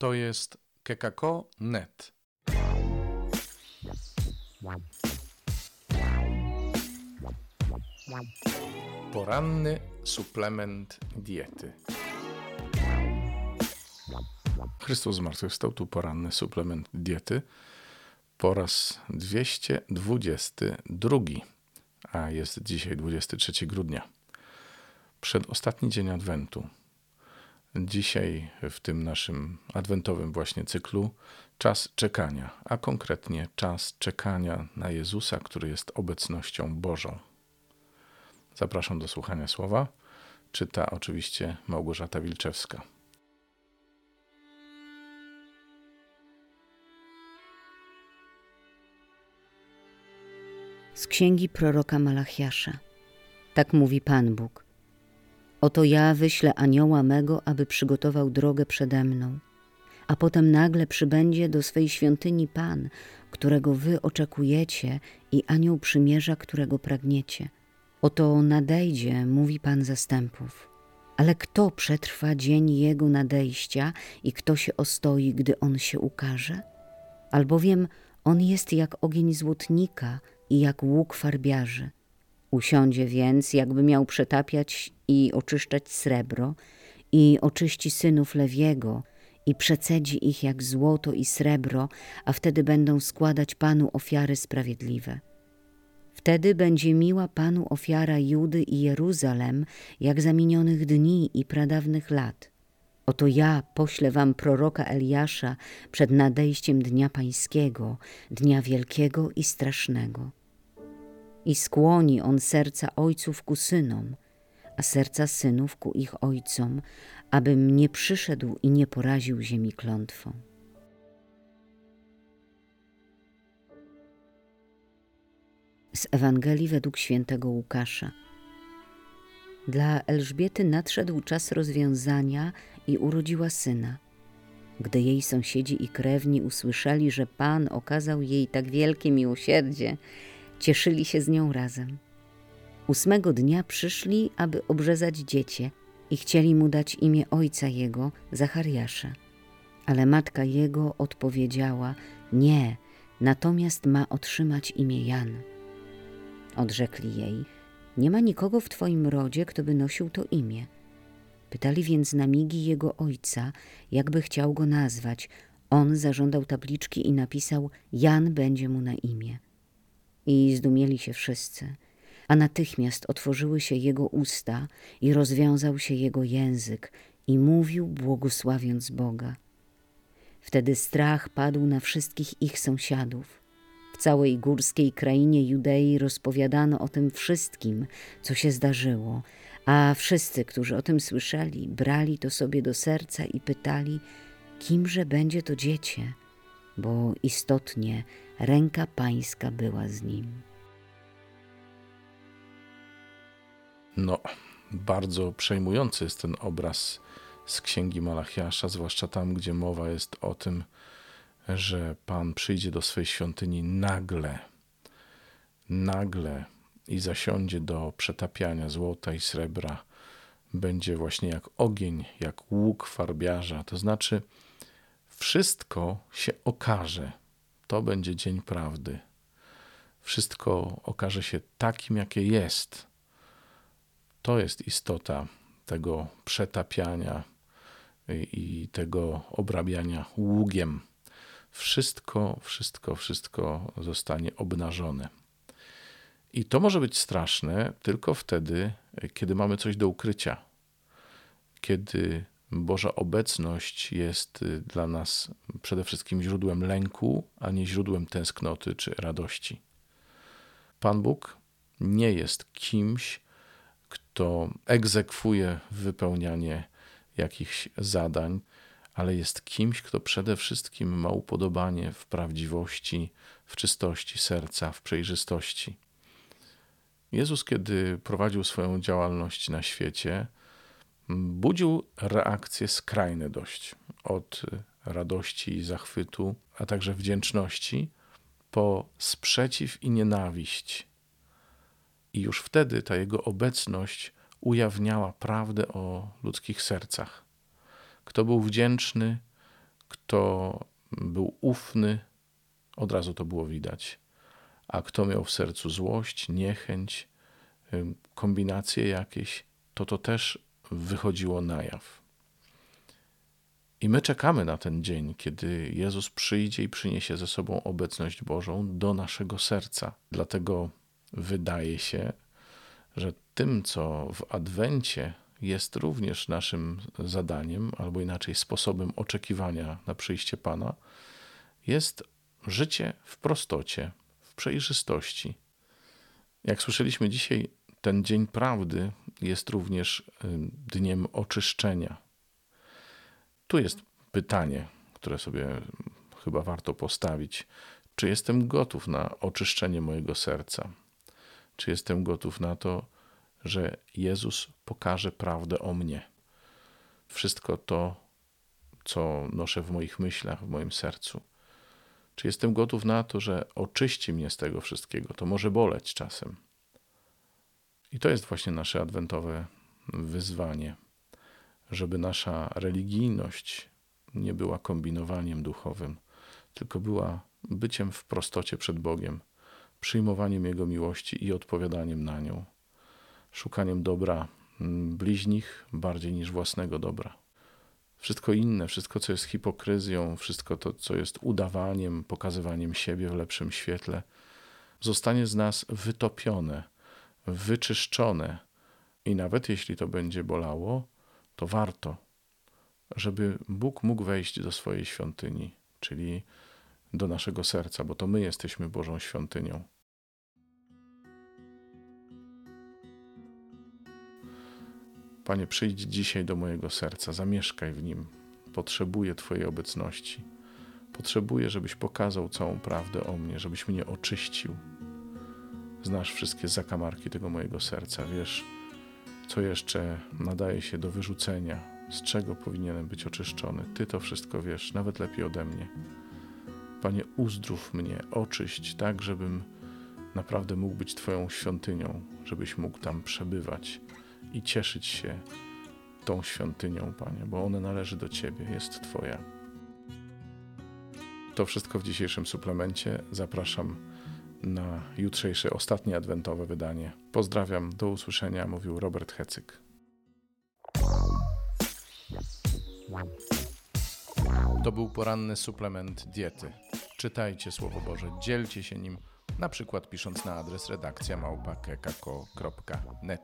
To jest kekako.net. Poranny suplement diety. Chrystus zmartwychwstał, tu poranny suplement diety po raz 222, a jest dzisiaj 23 grudnia. Przedostatni dzień Adwentu. Dzisiaj w tym naszym adwentowym właśnie cyklu czas czekania, a konkretnie czas czekania na Jezusa, który jest obecnością Bożą. Zapraszam do słuchania słowa. Czyta oczywiście Małgorzata Wilczewska. Z księgi proroka Malachiasza. Tak mówi Pan Bóg. Oto ja wyślę anioła mego, aby przygotował drogę przede mną. A potem nagle przybędzie do swej świątyni Pan, którego wy oczekujecie, i anioł przymierza, którego pragniecie. Oto nadejdzie, mówi Pan zastępów. Ale kto przetrwa dzień jego nadejścia i kto się ostoi, gdy on się ukaże? Albowiem on jest jak ogień złotnika i jak łuk farbiarzy. Usiądzie więc, jakby miał przetapiać i oczyszczać srebro, i oczyści synów Lewiego, i przecedzi ich jak złoto i srebro, a wtedy będą składać Panu ofiary sprawiedliwe. Wtedy będzie miła Panu ofiara Judy i Jeruzalem, jak zaminionych dni i pradawnych lat. Oto ja poślę wam proroka Eliasza przed nadejściem Dnia Pańskiego, Dnia Wielkiego i Strasznego. I skłoni on serca ojców ku synom, a serca synów ku ich ojcom, abym nie przyszedł i nie poraził ziemi klątwą. Z Ewangelii według świętego Łukasza. Dla Elżbiety nadszedł czas rozwiązania i urodziła syna. Gdy jej sąsiedzi i krewni usłyszeli, że Pan okazał jej tak wielkie miłosierdzie, cieszyli się z nią razem. Ósmego dnia przyszli, aby obrzezać dziecię i chcieli mu dać imię ojca jego, Zachariasza. Ale matka jego odpowiedziała: Nie, natomiast ma otrzymać imię Jan. Odrzekli jej: Nie ma nikogo w twoim rodzie, kto by nosił to imię. Pytali więc na migi jego ojca, jakby chciał go nazwać. On zażądał tabliczki i napisał: Jan będzie mu na imię. I zdumieli się wszyscy, a natychmiast otworzyły się jego usta i rozwiązał się jego język i mówił, błogosławiąc Boga. Wtedy strach padł na wszystkich ich sąsiadów. W całej górskiej krainie Judei rozpowiadano o tym wszystkim, co się zdarzyło, a wszyscy, którzy o tym słyszeli, brali to sobie do serca i pytali, kimże będzie to dziecię, bo istotnie ręka pańska była z nim. No, bardzo przejmujący jest ten obraz z księgi Malachiasza, zwłaszcza tam, gdzie mowa jest o tym, że Pan przyjdzie do swej świątyni nagle, nagle i zasiądzie do przetapiania złota i srebra. Będzie właśnie jak ogień, jak łuk farbiarza, to znaczy wszystko się okaże. To będzie dzień prawdy. Wszystko okaże się takim, jakie jest. To jest istota tego przetapiania i tego obrabiania ługiem. Wszystko, wszystko, wszystko zostanie obnażone. I to może być straszne tylko wtedy, kiedy mamy coś do ukrycia, kiedy Boża obecność jest y, dla nas przede wszystkim źródłem lęku, a nie źródłem tęsknoty czy radości. Pan Bóg nie jest kimś, kto egzekwuje wypełnianie jakichś zadań, ale jest kimś, kto przede wszystkim ma upodobanie w prawdziwości, w czystości serca, w przejrzystości. Jezus, kiedy prowadził swoją działalność na świecie, budził reakcje skrajne dość od radości i zachwytu, a także wdzięczności, po sprzeciw i nienawiść. I już wtedy ta jego obecność ujawniała prawdę o ludzkich sercach. Kto był wdzięczny, Kto był ufny, od razu to było widać. A kto miał w sercu złość, niechęć, kombinacje jakieś, to to też wychodziło na jaw. I my czekamy na ten dzień, kiedy Jezus przyjdzie i przyniesie ze sobą obecność Bożą do naszego serca. Dlatego wydaje się, że tym, co w Adwencie jest również naszym zadaniem, albo inaczej sposobem oczekiwania na przyjście Pana, jest życie w prostocie, w przejrzystości. Jak słyszeliśmy dzisiaj, ten dzień prawdy jest również dniem oczyszczenia. Tu jest pytanie, które sobie chyba warto postawić. Czy jestem gotów na oczyszczenie mojego serca? Czy jestem gotów na to, że Jezus pokaże prawdę o mnie? Wszystko to, co noszę w moich myślach, w moim sercu. Czy jestem gotów na to, że oczyści mnie z tego wszystkiego? To może boleć czasem. I to jest właśnie nasze adwentowe wyzwanie, żeby nasza religijność nie była kombinowaniem duchowym, tylko była byciem w prostocie przed Bogiem, przyjmowaniem Jego miłości i odpowiadaniem na nią, szukaniem dobra bliźnich bardziej niż własnego dobra. Wszystko inne, wszystko, co jest hipokryzją, wszystko to, co jest udawaniem, pokazywaniem siebie w lepszym świetle, zostanie z nas wytopione, wyczyszczone. I nawet jeśli to będzie bolało, to warto, żeby Bóg mógł wejść do swojej świątyni, czyli do naszego serca, bo to my jesteśmy Bożą świątynią. Panie, przyjdź dzisiaj do mojego serca, zamieszkaj w nim. Potrzebuję Twojej obecności. Potrzebuję, żebyś pokazał całą prawdę o mnie, żebyś mnie oczyścił. Znasz wszystkie zakamarki tego mojego serca, wiesz, co jeszcze nadaje się do wyrzucenia, z czego powinienem być oczyszczony. Ty to wszystko wiesz, nawet lepiej ode mnie. Panie, uzdrów mnie, oczyść, tak, żebym naprawdę mógł być Twoją świątynią, żebyś mógł tam przebywać i cieszyć się tą świątynią, Panie, bo ona należy do Ciebie, jest Twoja. To wszystko w dzisiejszym suplemencie. Zapraszam na jutrzejsze, ostatnie adwentowe wydanie. Pozdrawiam, do usłyszenia, mówił Robert Hecyk. To był poranny suplement diety. Czytajcie Słowo Boże, dzielcie się nim, na przykład pisząc na adres redakcja małpa.kekako.net.